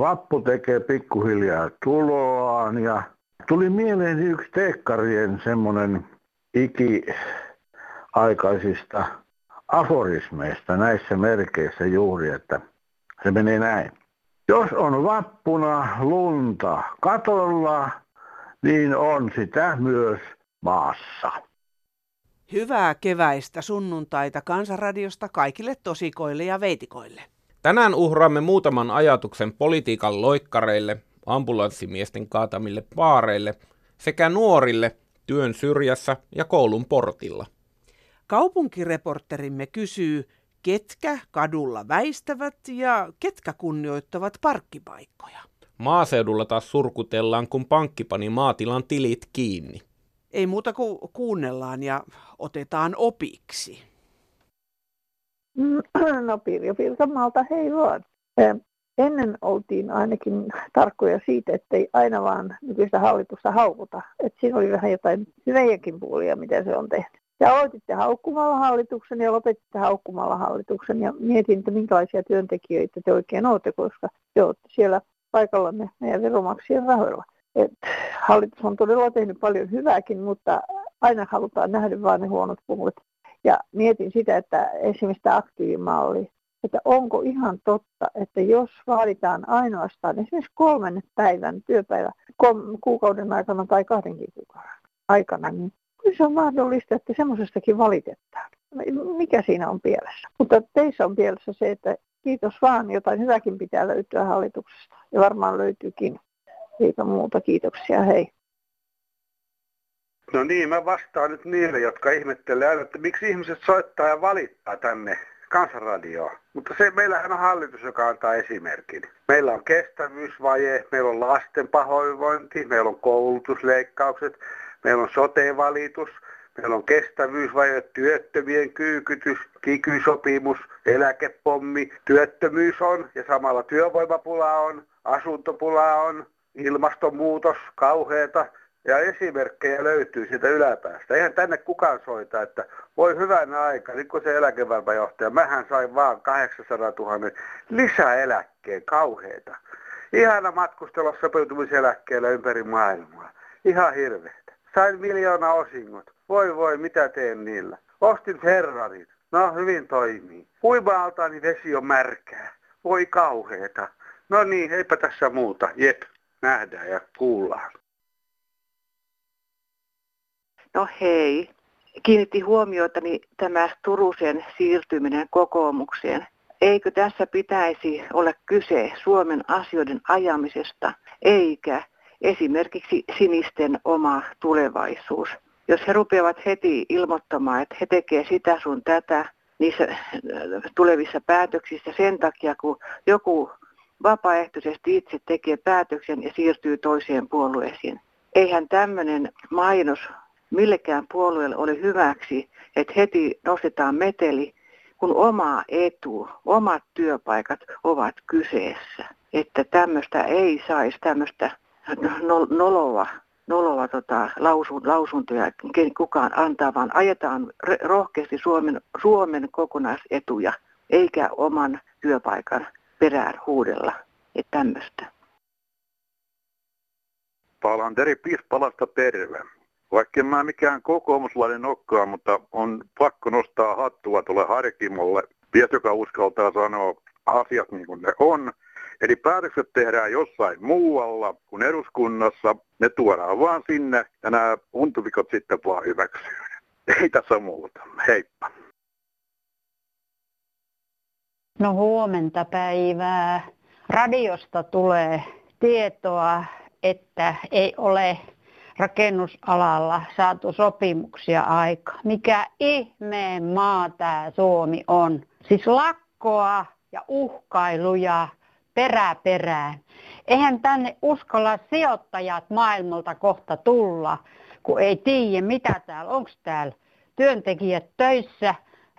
vappu tekee pikkuhiljaa tuloaan ja tuli mieleen yksi teekkarien semmoinen ikiaikaisista aforismeista näissä merkeissä juuri, että se menee näin. Jos on vappuna lunta katolla, niin on sitä myös maassa. Hyvää keväistä sunnuntaita Kansanradiosta kaikille tosikoille ja veitikoille. Tänään uhraamme muutaman ajatuksen politiikan loikkareille, ambulanssimiesten kaatamille paareille sekä nuorille työn syrjässä ja koulun portilla. Kaupunkireporterimme kysyy, ketkä kadulla väistävät ja ketkä kunnioittavat parkkipaikkoja. Maaseudulla taas surkutellaan, kun pankki pani maatilan tilit kiinni. Ei muuta kuin kuunnellaan ja otetaan opiksi. No Pirjo Pirkanmaalta, hei vaan. Ennen oltiin ainakin tarkkoja siitä, ettei aina vaan nykyistä hallitusta haukuta. Et siinä oli vähän jotain hyviäkin puolia, mitä se on tehnyt. Ja aloititte haukkumalla hallituksen ja lopetitte haukkumalla hallituksen ja mietin, että minkälaisia työntekijöitä te oikein olette, koska te olette siellä paikallanne meidän veromaksien rahoilla. Et hallitus on todella tehnyt paljon hyvääkin, mutta aina halutaan nähdä vain ne huonot puolet. Ja mietin sitä, että esimerkiksi tämä aktiivimalli, että onko ihan totta, että jos vaaditaan ainoastaan esimerkiksi kolmen päivän työpäivä kuukauden aikana tai kahdenkin kuukauden aikana, niin kyllä se on mahdollista, että semmoisestakin valitetaan. Mikä siinä on pielessä? Mutta teissä on pielessä se, että kiitos vaan, jotain hyväkin pitää löytyä hallituksesta. Ja varmaan löytyykin. Eipä muuta, kiitoksia, hei. No niin, mä vastaan nyt niille, jotka ihmettelee että miksi ihmiset soittaa ja valittaa tänne kansanradioon. Mutta se, meillähän on hallitus, joka antaa esimerkin. Meillä on kestävyysvaje, meillä on lasten pahoinvointi, meillä on koulutusleikkaukset, meillä on sote-valitus, meillä on kestävyysvaje, työttömien kyykytys, kikysopimus, eläkepommi, työttömyys on ja samalla työvoimapula on, asuntopula on, ilmastonmuutos, kauheeta ja esimerkkejä löytyy siitä yläpäästä. Eihän tänne kukaan soita, että voi hyvän aika, niin kuin se eläkevalvajohtaja, mähän sain vaan 800 000 lisäeläkkeen kauheita. Ihana matkustella sopeutumiseläkkeellä ympäri maailmaa. Ihan hirveetä. Sain miljoona osingot. Voi voi, mitä teen niillä? Ostin Ferrarin. No, hyvin toimii. Uima-altaani vesi on märkää. Voi kauheeta. No niin, eipä tässä muuta. Jep, nähdään ja kuullaan. No hei. Kiinnitti huomiotani tämä Turusen siirtyminen kokoomukseen. Eikö tässä pitäisi olla kyse Suomen asioiden ajamisesta, eikä esimerkiksi sinisten oma tulevaisuus? Jos he rupeavat heti ilmoittamaan, että he tekevät sitä sun tätä niissä äh, tulevissa päätöksissä sen takia, kun joku vapaaehtoisesti itse tekee päätöksen ja siirtyy toiseen puolueeseen. Eihän tämmöinen mainos millekään puolueelle ole hyväksi, että heti nostetaan meteli, kun oma etu, omat työpaikat ovat kyseessä. Että tämmöistä ei saisi tämmöistä noloa, noloa tota, lausun, lausuntoja kukaan antaa, vaan ajetaan rohkeasti Suomen, Suomen kokonaisetuja, eikä oman työpaikan perään huudella. Että tämmöistä. Palanteri Pispalasta terve. Vaikka en mä mikään kokoomuslainen olekaan, mutta on pakko nostaa hattua tuolle Harkimolle, mies joka uskaltaa sanoa asiat niin kuin ne on. Eli päätökset tehdään jossain muualla kuin eduskunnassa, ne tuodaan vaan sinne ja nämä untuvikot sitten vaan hyväksyy. Ei tässä muuta. Heippa. No huomenta päivää. Radiosta tulee tietoa, että ei ole rakennusalalla saatu sopimuksia aika. Mikä ihmeen maa tämä Suomi on? Siis lakkoa ja uhkailuja perä perään. Eihän tänne uskalla sijoittajat maailmalta kohta tulla, kun ei tiedä mitä täällä, onko täällä työntekijät töissä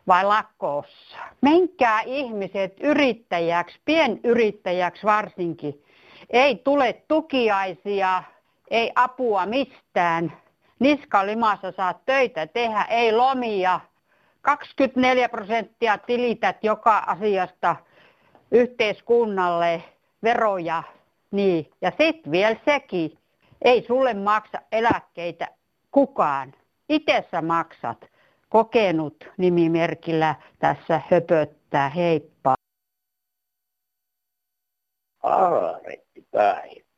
vai lakkoossa. Menkää ihmiset yrittäjäksi, pienyrittäjäksi varsinkin. Ei tule tukiaisia, ei apua mistään. Niska limassa saat töitä tehdä, ei lomia. 24 prosenttia tilität joka asiasta yhteiskunnalle. veroja. Niin, ja sitten vielä sekin, ei sulle maksa eläkkeitä kukaan. Itse sä maksat. Kokenut nimimerkillä tässä höpöttää. Heippa. Aaretti päivä.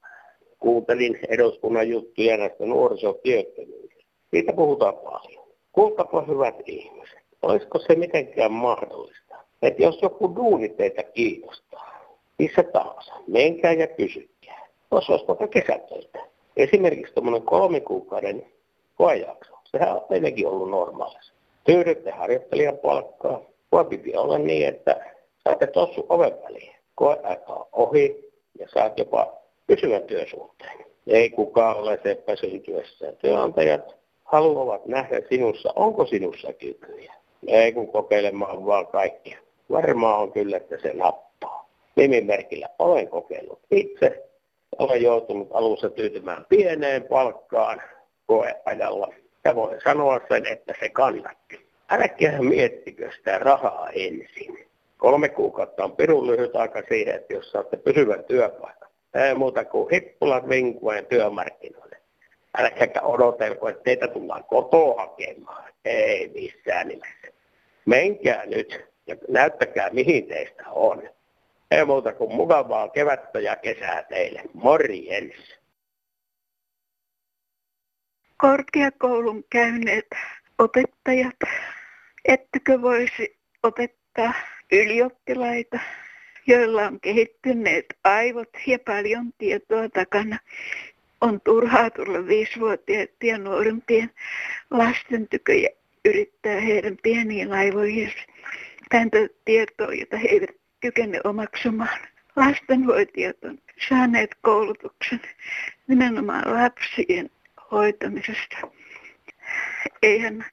Kuuntelin eduskunnan juttuja näistä nuorisotyöttömyydestä. Siitä puhutaan paljon. Kuulkapa hyvät ihmiset, olisiko se mitenkään mahdollista, että jos joku duuni teitä kiinnostaa, missä tahansa, menkää ja kysykää. Jos olisi vaikka kesätöitä. Esimerkiksi tuommoinen kolme kuukauden koejakso. Sehän on meilläkin ollut normaalissa. Tyydytte harjoittelijan palkkaa. Voi piti olla niin, että saatte tossu oven väliin. Koeaika ohi ja saat jopa pysyvän työsuhteen. Ei kukaan ole seppä syntyessä. Työnantajat haluavat nähdä sinussa, onko sinussa kykyjä. Ei kun kokeilemaan vaan kaikkia. Varmaan on kyllä, että se nappaa. Nimimerkillä olen kokeillut itse. Olen joutunut alussa tyytymään pieneen palkkaan koeajalla. Ja voin sanoa sen, että se kannatti. Älkää miettikö sitä rahaa ensin. Kolme kuukautta on pirun lyhyt aika siihen, että jos saatte pysyvän työpaikan. Ei muuta kuin hippulat vinkuen työmarkkinoille. Älkääkä odotelko, että teitä tullaan kotoa hakemaan. Ei missään nimessä. Menkää nyt ja näyttäkää mihin teistä on. Ei muuta kuin mukavaa kevättä ja kesää teille. Morjens! Korkeakoulun käyneet opettajat, ettekö voisi opettaa ylioppilaita, joilla on kehittyneet aivot ja paljon tietoa takana. On turhaa tulla viisivuotiaiden ja nuorempien lasten tykö ja yrittää heidän pieniin aivoihin häntä tietoa, jota he eivät kykene omaksumaan. Lastenhoitajat on saaneet koulutuksen nimenomaan lapsien hoitamisesta. Eihän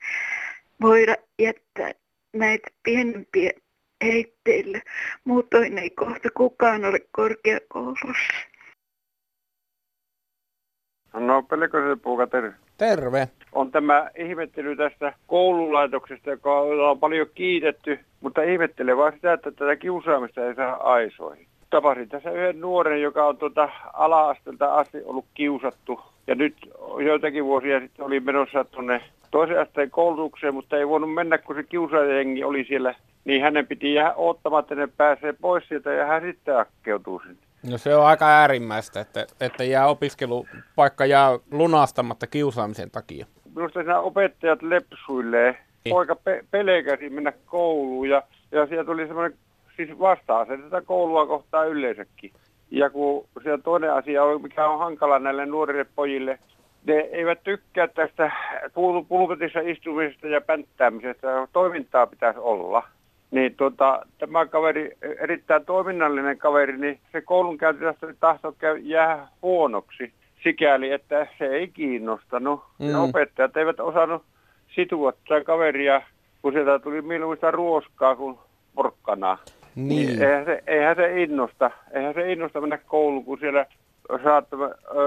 voida jättää näitä pienempiä heitteille. Muutoin ei kohta kukaan ole korkeakoulussa. No Pelikosen puuka terve. Terve. On tämä ihmettely tästä koululaitoksesta, joka on paljon kiitetty, mutta ihmettelee vaan sitä, että tätä kiusaamista ei saa aisoihin. Tapasin tässä yhden nuoren, joka on tuota ala-astelta asti ollut kiusattu. Ja nyt joitakin vuosia sitten oli menossa tuonne toisen asteen koulutukseen, mutta ei voinut mennä, kun se kiusaajengi oli siellä. Niin hänen piti jäädä odottamaan, että ne pääsee pois sieltä ja hän sitten akkeutuu sinne. No se on aika äärimmäistä, että, että jää opiskelupaikka jää lunastamatta kiusaamisen takia. Minusta siinä opettajat lepsuilee. Niin. Poika pe- pelkäsi mennä kouluun ja, ja siellä tuli semmoinen siis vasta tätä koulua kohtaa yleensäkin. Ja kun siellä toinen asia on, mikä on hankala näille nuorille pojille, ne eivät tykkää tästä pul- pulpetissa istumisesta ja pänttäämisestä. Toimintaa pitäisi olla. Niin tota, tämä kaveri, erittäin toiminnallinen kaveri, niin se koulunkäynti tahtoo käy, jää huonoksi sikäli, että se ei kiinnostanut. Mm. Ja opettajat eivät osannut situa tätä kaveria, kun sieltä tuli mieluista ruoskaa kuin porkkanaa. Niin. Eihän se, eihän se innosta, eihän se innosta mennä kouluun, kun siellä saa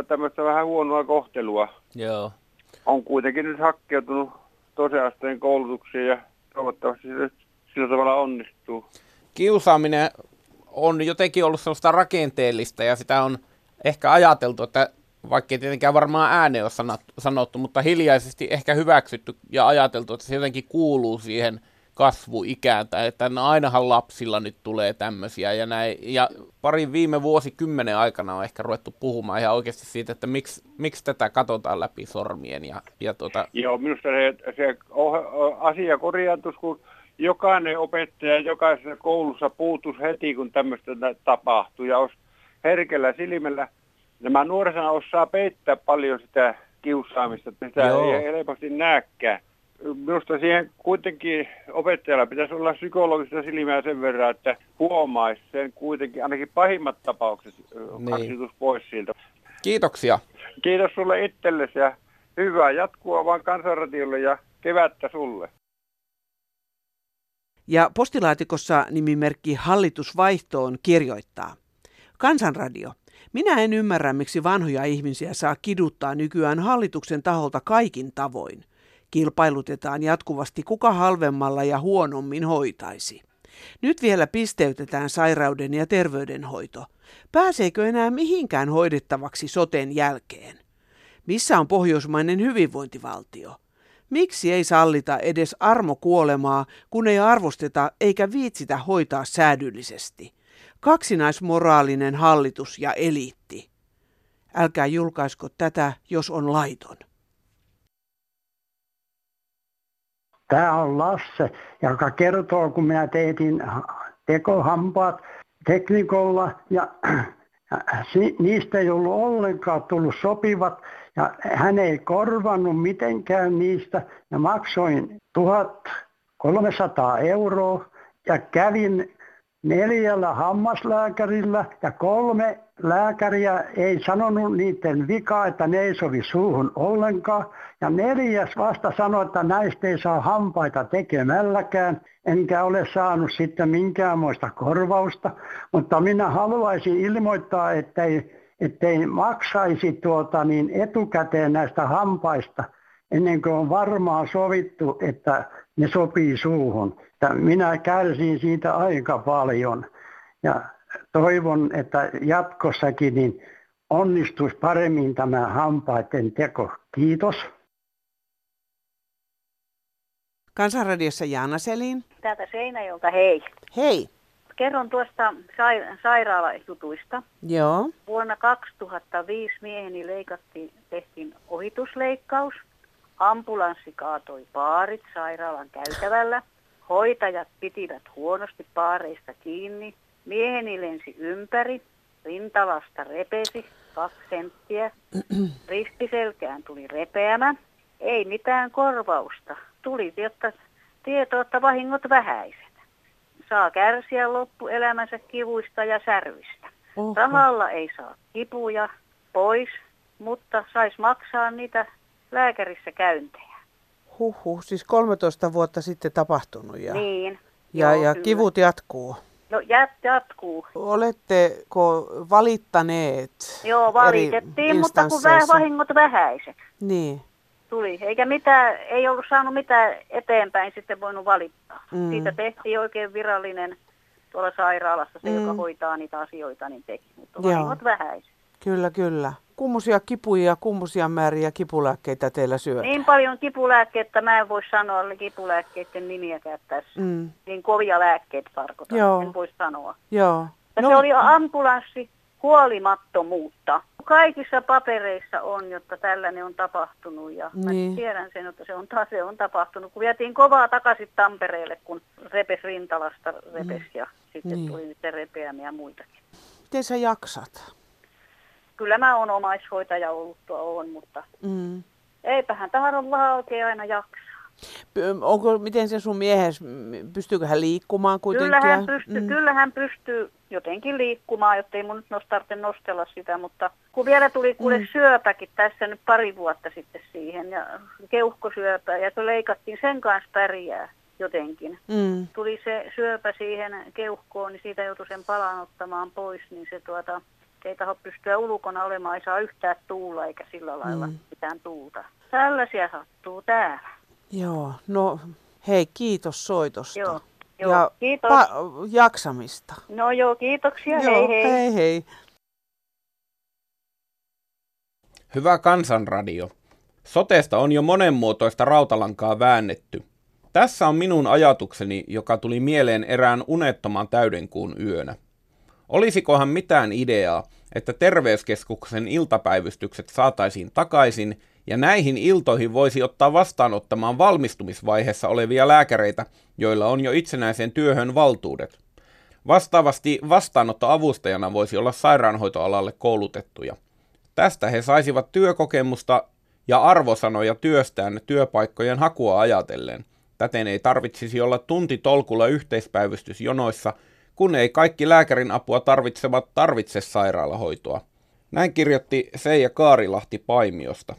tämmöistä vähän huonoa kohtelua. Joo. On kuitenkin nyt hakkeutunut toisen asteen koulutuksiin ja toivottavasti se nyt sillä tavalla onnistuu. Kiusaaminen on jotenkin ollut sellaista rakenteellista ja sitä on ehkä ajateltu, että vaikka ei tietenkään varmaan ääneen ole sanottu, mutta hiljaisesti ehkä hyväksytty ja ajateltu, että se jotenkin kuuluu siihen kasvuikään, tai että no ainahan lapsilla nyt tulee tämmöisiä ja näin. Ja parin viime vuosikymmenen aikana on ehkä ruvettu puhumaan ihan oikeasti siitä, että miksi, miksi tätä katsotaan läpi sormien ja, ja tota, Joo, minusta se, se asia korjaantuisi, kun jokainen opettaja jokaisessa koulussa puuttuisi heti, kun tämmöistä tapahtuu ja olisi herkellä silmällä. Nämä nuorisana osaa peittää paljon sitä kiusaamista, että sitä Joo. ei helposti näkään. Minusta siihen kuitenkin opettajalla pitäisi olla psykologista silmää sen verran, että huomaisi sen kuitenkin, ainakin pahimmat tapaukset Niin. niin. pois siltä. kiitoksia. Kiitos sulle itsellesi ja hyvää jatkua vaan kansanradiolle ja kevättä sulle. Ja postilaatikossa nimimerkki Hallitusvaihtoon kirjoittaa. Kansanradio. Minä en ymmärrä, miksi vanhoja ihmisiä saa kiduttaa nykyään hallituksen taholta kaikin tavoin. Kilpailutetaan jatkuvasti kuka halvemmalla ja huonommin hoitaisi. Nyt vielä pisteytetään sairauden ja terveydenhoito. Pääseekö enää mihinkään hoidettavaksi soten jälkeen? Missä on pohjoismainen hyvinvointivaltio? Miksi ei sallita edes armokuolemaa, kun ei arvosteta eikä viitsitä hoitaa säädyllisesti? Kaksinaismoraalinen hallitus ja eliitti. Älkää julkaisko tätä, jos on laiton. Tämä on Lasse, joka kertoo, kun minä teetin tekohampaat teknikolla ja niistä ei ollut ollenkaan tullut sopivat ja hän ei korvannut mitenkään niistä. Ja maksoin 1300 euroa ja kävin neljällä hammaslääkärillä ja kolme lääkäriä ei sanonut niiden vikaa, että ne ei sovi suuhun ollenkaan. Ja neljäs vasta sanoi, että näistä ei saa hampaita tekemälläkään, enkä ole saanut sitten minkäänmoista korvausta. Mutta minä haluaisin ilmoittaa, ettei, ettei maksaisi tuota niin etukäteen näistä hampaista, ennen kuin on varmaan sovittu, että ne sopii suuhun. Minä kärsin siitä aika paljon. Ja toivon, että jatkossakin niin onnistuisi paremmin tämä hampaiden teko. Kiitos. Kansanradiossa Jaana Selin. Täältä Seinäjolta hei. Hei. Kerron tuosta sai- sairaalajutuista. Joo. Vuonna 2005 mieheni leikattiin, tehtiin ohitusleikkaus. Ambulanssi kaatoi paarit sairaalan käytävällä. Hoitajat pitivät huonosti paareista kiinni. Mieheni lensi ympäri, rintalasta repesi kaksi senttiä, ristiselkään tuli repeämä, ei mitään korvausta. Tuli jotta tieto, että vahingot vähäiset. Saa kärsiä loppuelämänsä kivuista ja särvistä. Oho. Rahalla ei saa kipuja pois, mutta sais maksaa niitä lääkärissä käyntejä. Huhhuh, siis 13 vuotta sitten tapahtunut. Ja, niin. Ja, joo, ja kivut jatkuu. No jatkuu. Oletteko valittaneet Joo, valitettiin, mutta kun vähän vahingot vähäiset. Niin. Tuli, eikä mitään, ei ollut saanut mitään eteenpäin sitten voinut valittaa. Mm. Siitä tehtiin oikein virallinen tuolla sairaalassa, se mm. joka hoitaa niitä asioita, niin teki, mutta vahingot vähäiset. Kyllä, kyllä. Kummosia kipuja ja kummosia määriä kipulääkkeitä teillä syö? Niin paljon kipulääkkeitä, mä en voi sanoa kipulääkkeiden nimiäkään tässä. Mm. Niin kovia lääkkeitä tarkoitan, Joo. en voi sanoa. Joo. no. se oli ambulanssi huolimattomuutta. Kaikissa papereissa on, jotta tällainen on tapahtunut ja niin. mä tiedän sen, että se on, se on tapahtunut. Kun vietiin kovaa takaisin Tampereelle, kun repes rintalasta repes mm. ja sitten niin. tuli niitä repeämiä muitakin. Miten sä jaksat? Kyllä mä oon omaishoitaja ollut tuo on, mutta mm. eipähän tähän vaan oikein aina jaksaa. Onko, miten se sun miehes, pystyykö hän liikkumaan kuitenkin? Kyllä hän, pystyy, mm. kyllä hän pystyy jotenkin liikkumaan, jotta ei mun nyt tarvitse nostella sitä, mutta kun vielä tuli kuule mm. syöpäkin tässä nyt pari vuotta sitten siihen ja keuhkosyöpä ja kun leikattiin sen kanssa pärjää jotenkin. Mm. Tuli se syöpä siihen keuhkoon, niin siitä joutui sen palan ottamaan pois, niin se tuota, ei taho pystyä ulkona olemaan, ei saa yhtään tuulla eikä sillä lailla mm. mitään tuulta. Tällaisia sattuu täällä. Joo, no hei kiitos soitosta. Joo, joo ja kiitos. Pa- jaksamista. No joo, kiitoksia, joo, hei hei. hei hei. Hyvä kansanradio. Sotesta on jo monenmuotoista rautalankaa väännetty. Tässä on minun ajatukseni, joka tuli mieleen erään unettoman täydenkuun yönä. Olisikohan mitään ideaa, että terveyskeskuksen iltapäivystykset saataisiin takaisin ja näihin iltoihin voisi ottaa vastaanottamaan valmistumisvaiheessa olevia lääkäreitä, joilla on jo itsenäisen työhön valtuudet. Vastaavasti vastaanottoavustajana voisi olla sairaanhoitoalalle koulutettuja. Tästä he saisivat työkokemusta ja arvosanoja työstään työpaikkojen hakua ajatellen. Täten ei tarvitsisi olla tunti tolkulla yhteispäivystysjonoissa – kun ei kaikki lääkärin apua tarvitsevat tarvitse sairaalahoitoa. Näin kirjoitti Seija Kaarilahti Paimiosta.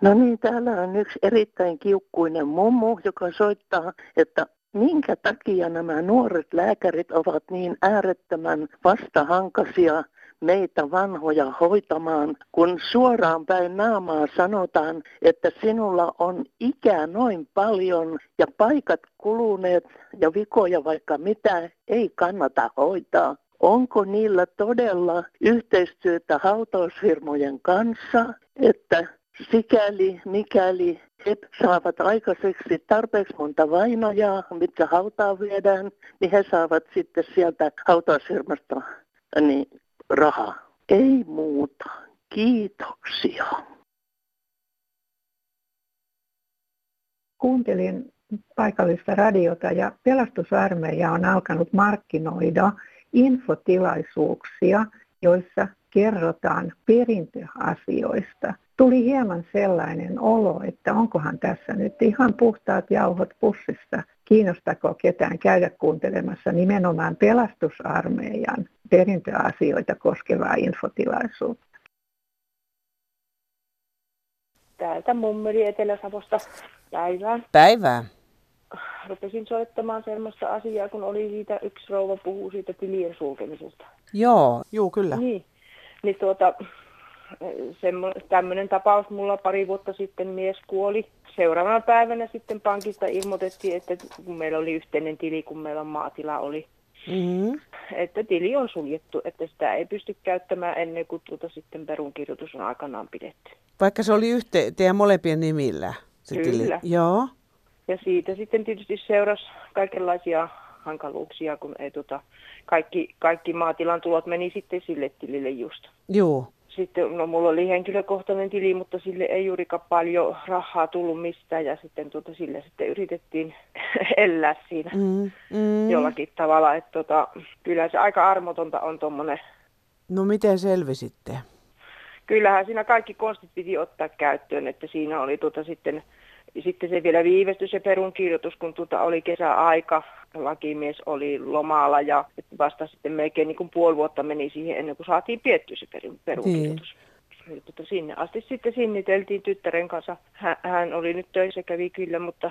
No niin, täällä on yksi erittäin kiukkuinen mummu, joka soittaa, että minkä takia nämä nuoret lääkärit ovat niin äärettömän vastahankaisia meitä vanhoja hoitamaan, kun suoraan päin naamaa sanotaan, että sinulla on ikä noin paljon ja paikat kuluneet ja vikoja vaikka mitä ei kannata hoitaa. Onko niillä todella yhteistyötä hautausfirmojen kanssa, että sikäli mikäli he saavat aikaiseksi tarpeeksi monta vainajaa, mitkä hautaa viedään, niin he saavat sitten sieltä hautausfirmasta niin, rahaa. Ei muuta. Kiitoksia. Kuuntelin paikallista radiota ja pelastusarmeija on alkanut markkinoida infotilaisuuksia, joissa kerrotaan perintöasioista. Tuli hieman sellainen olo, että onkohan tässä nyt ihan puhtaat jauhot pussissa. Kiinnostako ketään käydä kuuntelemassa nimenomaan pelastusarmeijan perintöasioita koskevaa infotilaisuutta? Täältä mummeli Etelä-Savosta päivää. Päivää. Rupesin soittamaan semmoista asiaa, kun oli siitä, yksi rouva puhuu siitä tilien sulkemisesta. Joo, juu kyllä. Niin, niin tuota, tämmöinen tapaus mulla pari vuotta sitten mies kuoli. Seuraavana päivänä sitten pankista ilmoitettiin, että kun meillä oli yhteinen tili, kun meillä maatila oli, mm-hmm. että tili on suljettu, että sitä ei pysty käyttämään ennen kuin tuota sitten perunkirjoitus on aikanaan pidetty. Vaikka se oli yhte, teidän molempien nimillä? Se Kyllä. Tili. Joo. Ja siitä sitten tietysti seurasi kaikenlaisia hankaluuksia, kun ei tuota, kaikki, kaikki maatilan tulot meni sitten sille tilille just. Joo sitten, no mulla oli henkilökohtainen tili, mutta sille ei juurikaan paljon rahaa tullut mistään ja sitten tuota, sille sitten yritettiin elää siinä mm, mm. jollakin tavalla. Että tota, kyllä se aika armotonta on tuommoinen. No miten selvisitte? Kyllähän siinä kaikki konstit piti ottaa käyttöön, että siinä oli tuota sitten sitten se vielä viivästyi se perunkirjoitus, kun tuota oli kesäaika, lakimies oli lomalla ja vasta sitten melkein niin kuin puoli vuotta meni siihen ennen kuin saatiin piettyä se perun, perunkirjoitus. Niin. Tuota, sinne asti sitten sinniteltiin tyttären kanssa. Hän, hän oli nyt töissä, kävi kyllä, mutta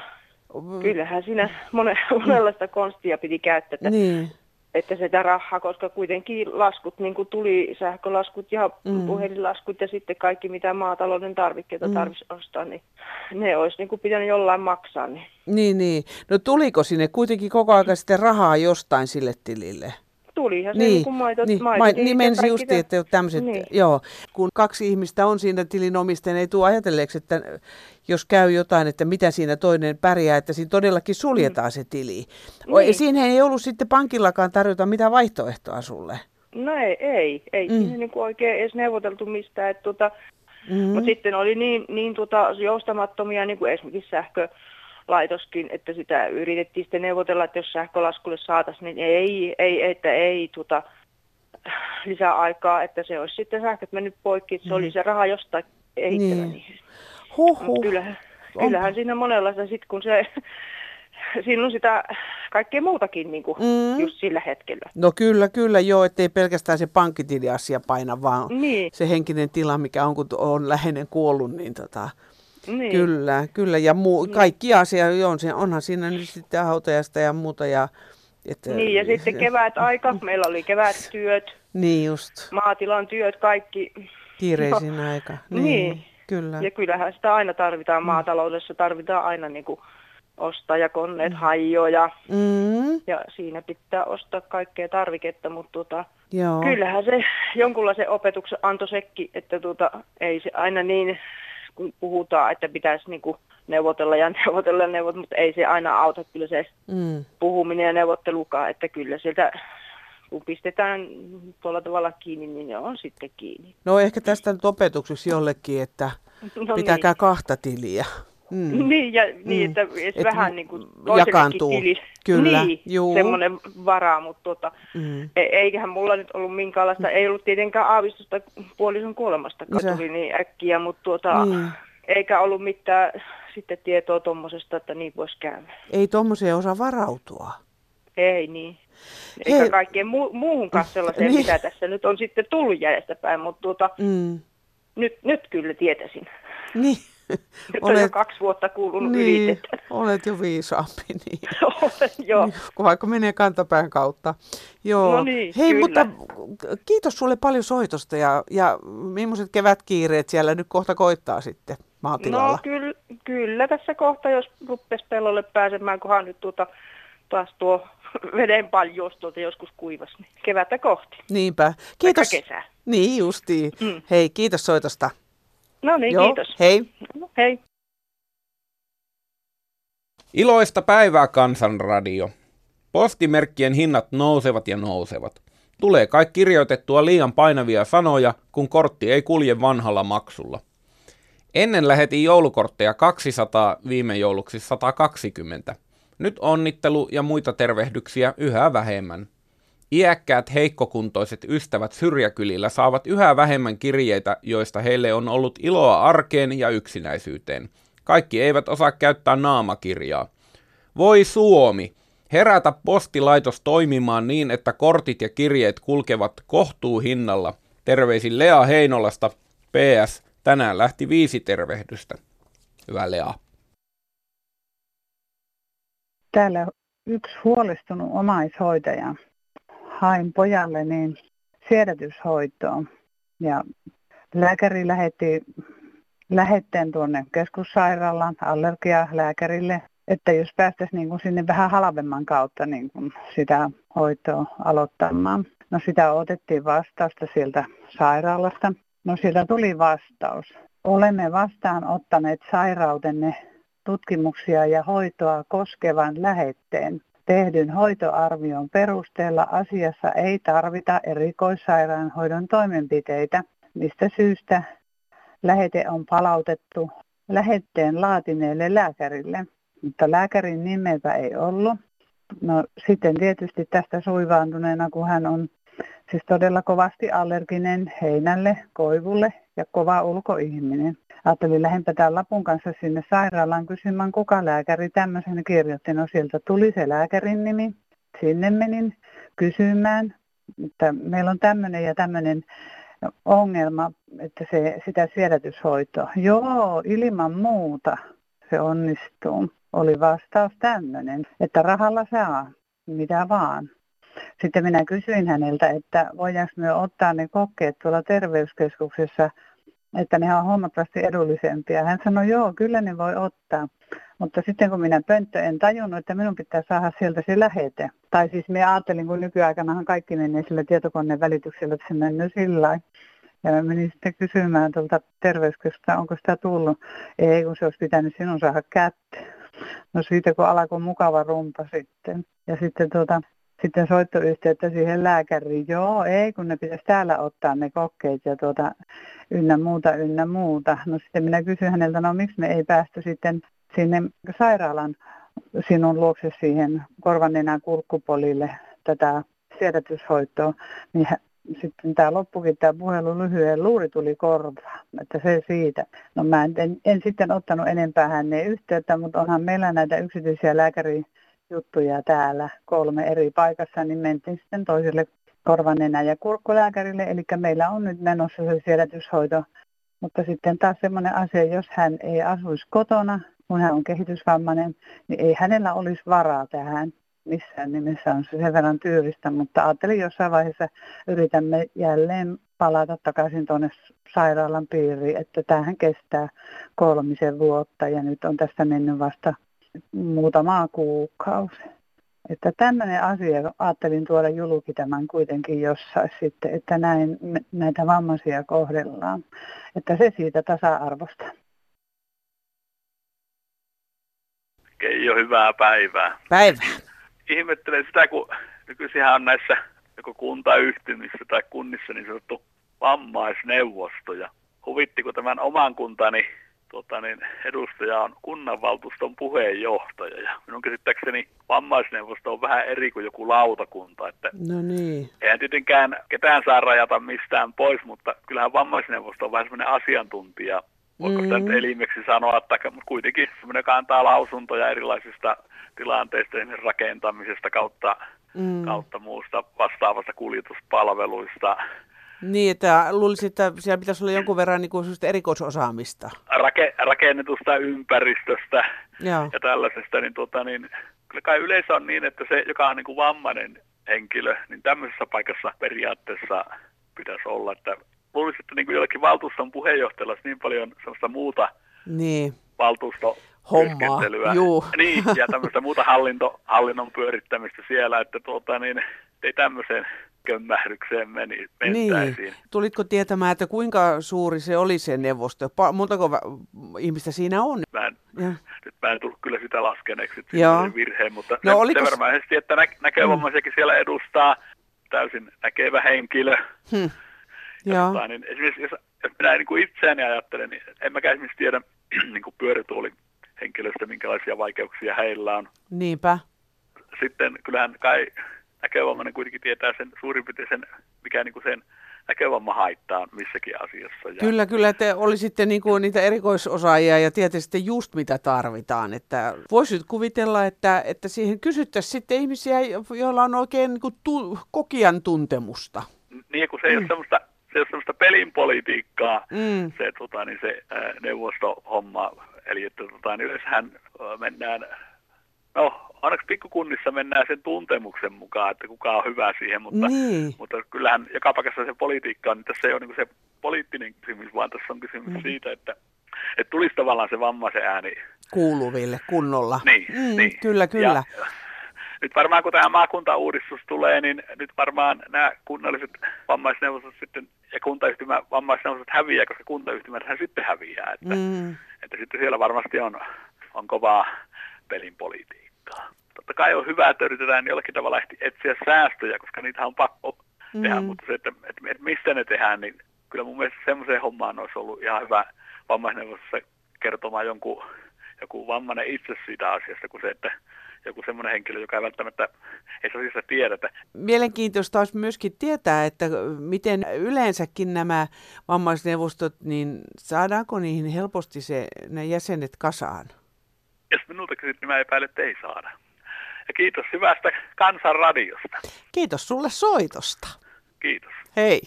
kyllähän siinä monenlaista konstia piti käyttää. Että niin että sitä rahaa, koska kuitenkin laskut niin kuin tuli, sähkölaskut ja mm. puhelinlaskut ja sitten kaikki mitä maatalouden tarvikkeita mm. tarvitsisi ostaa, niin ne olisi niin kuin pitänyt jollain maksaa. Niin. niin, niin. No tuliko sinne kuitenkin koko ajan sitten rahaa jostain sille tilille? Tulihan niin, se niin kuin maito, niin, maito, niin, niin menisi justi, että tämmöiset, niin. joo, kun kaksi ihmistä on siinä tilin omistajana, ei tule ajatelleeksi, että jos käy jotain, että mitä siinä toinen pärjää, että siinä todellakin suljetaan mm. se tili. Niin. Siinä ei ollut sitten pankillakaan tarjota mitään vaihtoehtoa sulle. No ei, ei, ei mm. siinä niin kuin oikein edes neuvoteltu mistään, että tuota, mm-hmm. mutta sitten oli niin, niin tuota, joustamattomia niin kuin esimerkiksi sähkö, laitoskin, että sitä yritettiin sitten neuvotella, että jos sähkölaskulle saataisiin, niin ei, ei, että ei tuota, lisää aikaa, että se olisi sitten sähköt mennyt poikki, että se mm. oli se raha jostain ehittävä. Niin. Huhhuh. Kyllähän, kyllähän siinä monenlaista sitten, kun se siinä on sitä kaikkea muutakin niin kuin mm. just sillä hetkellä. No kyllä, kyllä joo, ettei pelkästään se pankkitiliasia paina, vaan niin. se henkinen tila, mikä on, kun on läheinen kuollut, niin tota, niin. Kyllä, kyllä. Ja muu, niin. kaikki asia on, onhan siinä nyt sitten hautajasta ja muuta. Ja, että, niin, ja sitten kevät aika. Meillä oli kevät työt. Niin just. Maatilan työt, kaikki. Kiireisin no, aika. Niin, niin, kyllä. Ja kyllähän sitä aina tarvitaan. Mm. Maataloudessa tarvitaan aina niin kuin ostajakoneet, mm. hajoja. Mm. Ja siinä pitää ostaa kaikkea tarviketta, mutta tota, Joo. kyllähän se jonkunlaisen opetuksen antoi sekin, että tota, ei se aina niin kun puhutaan, että pitäisi niin kuin neuvotella ja neuvotella ja neuvotella, mutta ei se aina auta kyllä se mm. puhuminen ja neuvottelukaan, että kyllä sieltä kun pistetään tuolla tavalla kiinni, niin ne on sitten kiinni. No ehkä tästä nyt opetukseksi jollekin, että no pitäkää niin. kahta tiliä. Mm. Niin, ja, niin, mm. että Et vähän niin kuin jakaantuu. Tili. Kyllä, niin, juu. semmoinen varaa, mutta tota, mm. E- eiköhän mulla nyt ollut minkäänlaista, ei ollut tietenkään aavistusta puolison kuolemasta, kun tuli niin äkkiä, mutta tuota, mm. eikä ollut mitään sitten tietoa tuommoisesta, että niin voisi käydä. Ei tuommoiseen osaa varautua. Ei niin. Eikä Hei. kaikkeen mu- muuhunkaan sellaiseen, niin. mitä tässä nyt on sitten tullut jäljestäpäin, mutta tuota, mm. nyt, nyt kyllä tietäisin. Niin. Nyt on jo kaksi vuotta kuulunut niin, ylitettä. olet jo viisaampi. Niin. Olen, joo. Niin, vaikka menee kantapään kautta. Joo. No niin, Hei, kyllä. mutta kiitos sulle paljon soitosta ja, ja millaiset kevätkiireet siellä nyt kohta koittaa sitten maatilalla? No kyllä, kyllä tässä kohta, jos ruppes pellolle pääsemään, kunhan nyt tuota, taas tuo veden paljous tuolta joskus kuivas, niin kevättä kohti. Niinpä. Kiitos. Vaikka kesää. Niin justiin. Mm. Hei, kiitos soitosta. No niin, Joo, kiitos. Hei. No, hei. Iloista päivää Kansanradio. Postimerkkien hinnat nousevat ja nousevat. Tulee kai kirjoitettua liian painavia sanoja, kun kortti ei kulje vanhalla maksulla. Ennen lähetin joulukortteja 200, viime jouluksi 120. Nyt onnittelu ja muita tervehdyksiä yhä vähemmän. Iäkkäät heikkokuntoiset ystävät syrjäkylillä saavat yhä vähemmän kirjeitä, joista heille on ollut iloa arkeen ja yksinäisyyteen. Kaikki eivät osaa käyttää naamakirjaa. Voi Suomi! Herätä postilaitos toimimaan niin, että kortit ja kirjeet kulkevat kohtuuhinnalla. Terveisin Lea Heinolasta. PS. Tänään lähti viisi tervehdystä. Hyvä Lea. Täällä yksi huolestunut omaishoitaja hain pojalle niin siedätyshoitoa ja lääkäri lähetti lähetteen tuonne keskussairaalaan allergialääkärille, että jos päästäisiin niin kuin sinne vähän halvemman kautta niin kuin sitä hoitoa aloittamaan. No sitä otettiin vastausta sieltä sairaalasta. No sieltä tuli vastaus. Olemme vastaanottaneet sairautenne tutkimuksia ja hoitoa koskevan lähetteen. Tehdyn hoitoarvion perusteella asiassa ei tarvita erikoissairaanhoidon toimenpiteitä, mistä syystä lähete on palautettu lähetteen laatineelle lääkärille, mutta lääkärin nimepä ei ollut. No sitten tietysti tästä suivaantuneena, kun hän on siis todella kovasti allerginen heinälle, koivulle ja kova ulkoihminen. Ajattelin lähempä tämän lapun kanssa sinne sairaalaan kysymään, kuka lääkäri tämmöisen kirjoitti. No sieltä tuli se lääkärin nimi. Sinne menin kysymään, että meillä on tämmöinen ja tämmöinen ongelma, että se, sitä siedätyshoitoa. Joo, ilman muuta se onnistuu. Oli vastaus tämmöinen, että rahalla saa mitä vaan. Sitten minä kysyin häneltä, että voidaanko me ottaa ne kokeet tuolla terveyskeskuksessa, että ne on huomattavasti edullisempia. Hän sanoi, joo, kyllä ne voi ottaa. Mutta sitten kun minä pönttö en tajunnut, että minun pitää saada sieltä se lähete. Tai siis minä ajattelin, kun nykyaikanahan kaikki menee sillä tietokoneen välityksellä, että se menee sillä. Ja mä menin sitten kysymään tuolta terveyskeskusta, onko sitä tullut. Ei, kun se olisi pitänyt sinun saada kättä. No siitä kun alkoi mukava rumpa sitten. Ja sitten tuota, sitten soittoyhteyttä siihen lääkäriin. Joo, ei, kun ne pitäisi täällä ottaa ne kokkeet ja tuota, ynnä muuta, ynnä muuta. No sitten minä kysyin häneltä, no miksi me ei päästy sitten sinne sairaalan sinun luokse siihen korvanenän kurkkupolille tätä siedätyshoitoa, niin sitten tämä loppukin tämä puhelu lyhyen luuri tuli korvaan, että se siitä. No mä en, en, en sitten ottanut enempää häneen yhteyttä, mutta onhan meillä näitä yksityisiä lääkärijuttuja täällä kolme eri paikassa, niin mentiin sitten toiselle korvanenä ja kurkkulääkärille, eli meillä on nyt menossa se siedätyshoito. Mutta sitten taas semmoinen asia, jos hän ei asuisi kotona, kun hän on kehitysvammainen, niin ei hänellä olisi varaa tähän missään nimessä on se sen verran tyylistä, mutta ajattelin jossain vaiheessa yritämme jälleen palata takaisin tuonne sairaalan piiriin, että tämähän kestää kolmisen vuotta ja nyt on tästä mennyt vasta muutama kuukausi. Että tämmöinen asia, ajattelin tuoda julki tämän kuitenkin jossain sitten, että näin näitä vammaisia kohdellaan. Että se siitä tasa-arvosta. Keijo, hyvää päivää. Päivää. Ihmettelen sitä, kun nykyisin on näissä joko kuntayhtymissä tai kunnissa niin sanottu vammaisneuvosto. Ja huvitti, kun tämän oman kuntani tota niin, edustaja on kunnanvaltuuston puheenjohtaja. Ja minun käsittääkseni vammaisneuvosto on vähän eri kuin joku lautakunta. Että No niin. eihän tietenkään ketään saa rajata mistään pois, mutta kyllähän vammaisneuvosto on vähän semmoinen asiantuntija. Voiko mm. sitä nyt elimeksi sanoa, että kuitenkin semmoinen, joka antaa lausuntoja erilaisista tilanteista, esimerkiksi rakentamisesta kautta, Mm. kautta muusta vastaavasta kuljetuspalveluista. Niin, että luulisin, että siellä pitäisi olla jonkun verran niin kuin erikoisosaamista. Rake, rakennetusta ympäristöstä Joo. ja tällaisesta, niin, tota, niin kyllä kai yleensä on niin, että se, joka on niin kuin vammainen henkilö, niin tämmöisessä paikassa periaatteessa pitäisi olla, että luulisin, että niin kuin jollekin valtuuston puheenjohtajalla olisi niin paljon sellaista muuta Niin, valtuusto hommaa. Juu. Niin, ja tämmöistä muuta hallinto, hallinnon pyörittämistä siellä, että tuota, niin, ei tämmöiseen kömmähdykseen meni, mentäisiin. Niin. Tulitko tietämään, että kuinka suuri se oli se neuvosto? Pa- montako va- ihmistä siinä on? Mä en, Ja. nyt mä en tullut kyllä sitä laskeneeksi, että Joo. siinä oli virhe, mutta No no, oliko sen s- varmaisesti, että nä- näkövammaisiakin siellä edustaa täysin näkevä henkilö. Hm. Ja Joo. tota, niin esimerkiksi jos, jos minä niin kuin itseäni ajattelen, niin en mäkään esimerkiksi tiedä niin kuin pyörätuolin henkilöstä, minkälaisia vaikeuksia heillä on. Niinpä. Sitten kyllähän kai näkövammainen kuitenkin tietää sen suurin piirtein sen, mikä niin kuin sen näkövamma haittaa missäkin asiassa. Ja Kyllä, kyllä, te olisitte niin kuin niitä erikoisosaajia ja tietäisitte just mitä tarvitaan. Että voisit kuvitella, että, että siihen kysyttäisiin sitten ihmisiä, joilla on oikein niin kuin tu- kokijan tuntemusta. niin kun se ei ole semmoista, se ole semmoista pelinpolitiikkaa, Mm. se, tota, niin se ää, neuvostohomma. Eli että tota, niin yleenssähän ää, mennään, no onneksi pikkukunnissa mennään sen tuntemuksen mukaan, että kuka on hyvä siihen, mutta, Niin. mutta kyllähän joka paikassa se politiikka on, niin tässä ei ole niin se poliittinen kysymys, vaan tässä on kysymys Mm. siitä, että, että tulisi tavallaan se vammaisen ääni. Kuuluville kunnolla. Niin, mm, niin. Kyllä, kyllä. Ja, nyt varmaan kun tämä maakuntauudistus tulee, niin nyt varmaan nämä kunnalliset vammaisneuvostot sitten ja kuntayhtymä vammaisneuvostot häviää, koska kuntayhtymäthän sitten häviää. Että, Mm. että sitten siellä varmasti on, on kovaa pelin politiikkaa. Totta kai on hyvä, että yritetään jollakin tavalla etsiä säästöjä, koska niitä on pakko Mm. tehdä, mutta se, että, että, että mistä ne tehdään, niin kyllä mun mielestä semmoiseen hommaan olisi ollut ihan hyvä vammaisneuvostossa kertomaan jonkun, joku vammainen itse siitä asiasta, kuin se, että joku semmoinen henkilö, joka ei välttämättä asiasta tiedä, että Mielenkiintoista olisi myöskin tietää, että miten yleensäkin nämä vammaisneuvostot, niin saadaanko niihin helposti se, ne jäsenet kasaan? Jos minulta kysyt, niin mä epäilen, että ei saada. Ja kiitos hyvästä kansanradiosta. Kiitos sulle soitosta. Kiitos. Hei.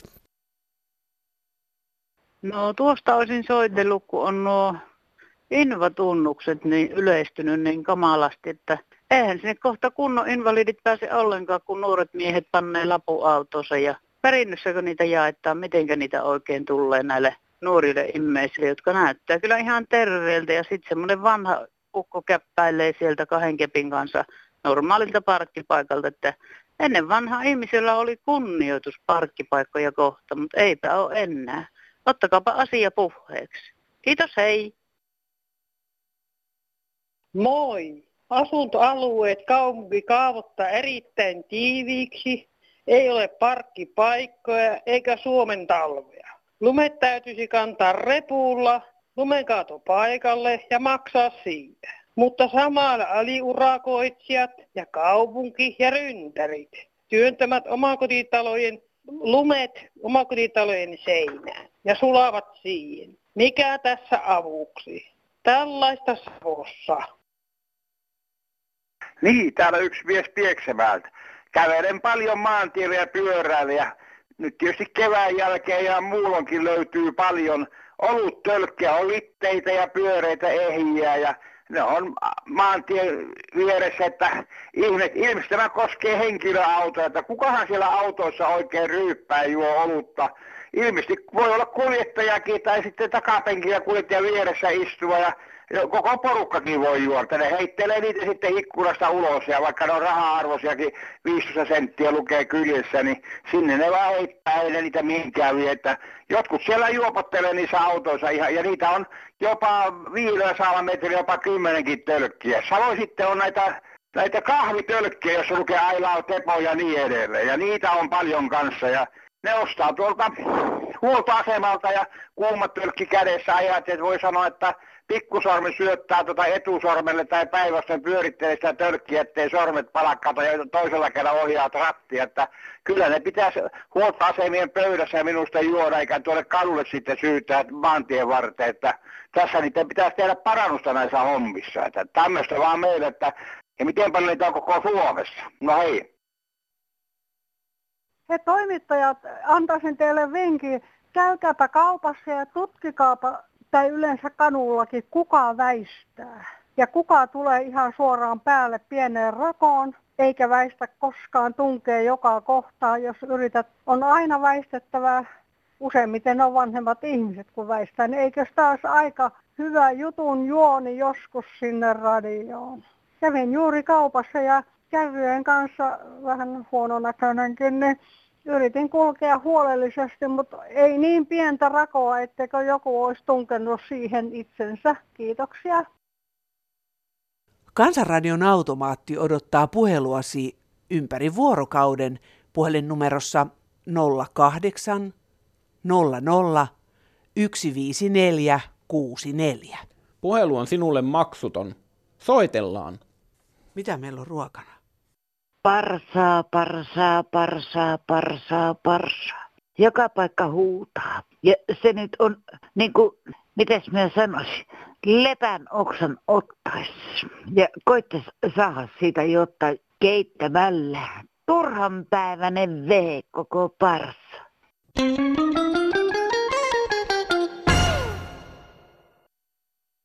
No tuosta olisin soitellut, kun on nuo invatunnukset niin yleistynyt niin kamalasti, että eihän sinne kohta kunnon invalidit pääse ollenkaan, kun nuoret miehet pannee lapuautonsa ja perinnössäkö niitä jaetaan, mitenkä niitä oikein tulee näille nuorille ihmisille, jotka näyttää kyllä ihan terveeltä ja sitten semmoinen vanha ukko käppäilee sieltä kahden kepin kanssa normaalilta parkkipaikalta, että ennen vanhaa ihmisellä oli kunnioitus parkkipaikkoja kohta, mutta eipä ole enää. Ottakaapa asia puheeksi. Kiitos, hei. Moi. Asuntoalueet kaupunki kaavoittaa erittäin tiiviiksi. Ei ole parkkipaikkoja eikä Suomen talvea. Lumet täytyisi kantaa repulla, lumenkaatopaikalle ja maksaa siitä. Mutta samalla aliurakoitsijat ja kaupunki ja ryntärit työntämät omakotitalojen lumet omakotitalojen seinään ja sulavat siihen. Mikä tässä avuksi? Tällaista Savossa. Niin, täällä yksi mies Pieksämäältä. Kävelen paljon maantiellä ja pyöräillä ja nyt tietysti kevään jälkeen ja muulonkin löytyy paljon oluttölkkiä, on litteitä ja pyöreitä ehjiä ja ne on maantien vieressä, että ihme, ilmeisesti tämä koskee henkilöautoja, että kukahan siellä autoissa oikein ryyppää juo olutta. Ilmeisesti voi olla kuljettajakin tai sitten takapenkillä kuljettaja vieressä istuva ja koko porukkakin voi juoda. Ne heittelee niitä sitten ikkunasta ulos ja vaikka ne on raha-arvoisiakin 15 senttiä lukee kyljessä, niin sinne ne vaan heittää, ei ne niitä mihinkään vie. Että jotkut siellä juopottelee niissä autoissa ihan, ja niitä on jopa 500 metriä, jopa kymmenenkin tölkkiä. Samoin sitten on näitä näitä kahvitölkkejä, joissa lukee I love Tepo ja niin edelleen. Ja niitä on paljon kanssa. Ja ne ostaa tuolta huoltoasemalta ja kuumat tölkki kädessä ajat, että voi sanoa, että pikkusormi syöttää tuota etusormelle tai päinvastoin pyörittelee sitä tölkkiä, ettei sormet palakkaata ja toisella kerralla ohjaa rattia. Että kyllä ne pitäisi huoltoasemien pöydässä minusta juoda, eikä tuolle kadulle sitten syytää maantien varten. Että tässä niiden pitäisi tehdä parannusta näissä hommissa. Että tämmöistä vaan meille, että ja miten paljon niitä on koko Suomessa. No hei. He toimittajat, antaisin teille vinkin, käykääpä kaupassa ja tutkikaapa, tai yleensä kanullakin, kuka väistää. Ja kuka tulee ihan suoraan päälle pieneen rakoon, eikä väistä koskaan tunkee joka kohtaa, jos yrität. On aina väistettävä, useimmiten on vanhemmat ihmiset kun väistää, niin eikö taas aika hyvä jutun juoni joskus sinne radioon. Kävin juuri kaupassa ja kärryjen kanssa vähän huononäköinenkin, niin yritin kulkea huolellisesti, mutta ei niin pientä rakoa, etteikö joku olisi tunkenut siihen itsensä. Kiitoksia. Kansanradion automaatti odottaa puheluasi ympäri vuorokauden puhelinnumerossa 08 00 154 64. Puhelu on sinulle maksuton. Soitellaan. Mitä meillä on ruokana? Parsaa, parsaa, parsaa, parsaa, parsaa. Joka paikka huutaa. Ja se nyt on, niin kuin, mitäs mä sanoisin, lepän oksan ottaisi. Ja koittaisi saada siitä jotain keittämällä. Turhanpäiväinen vee koko parsa. Thank you.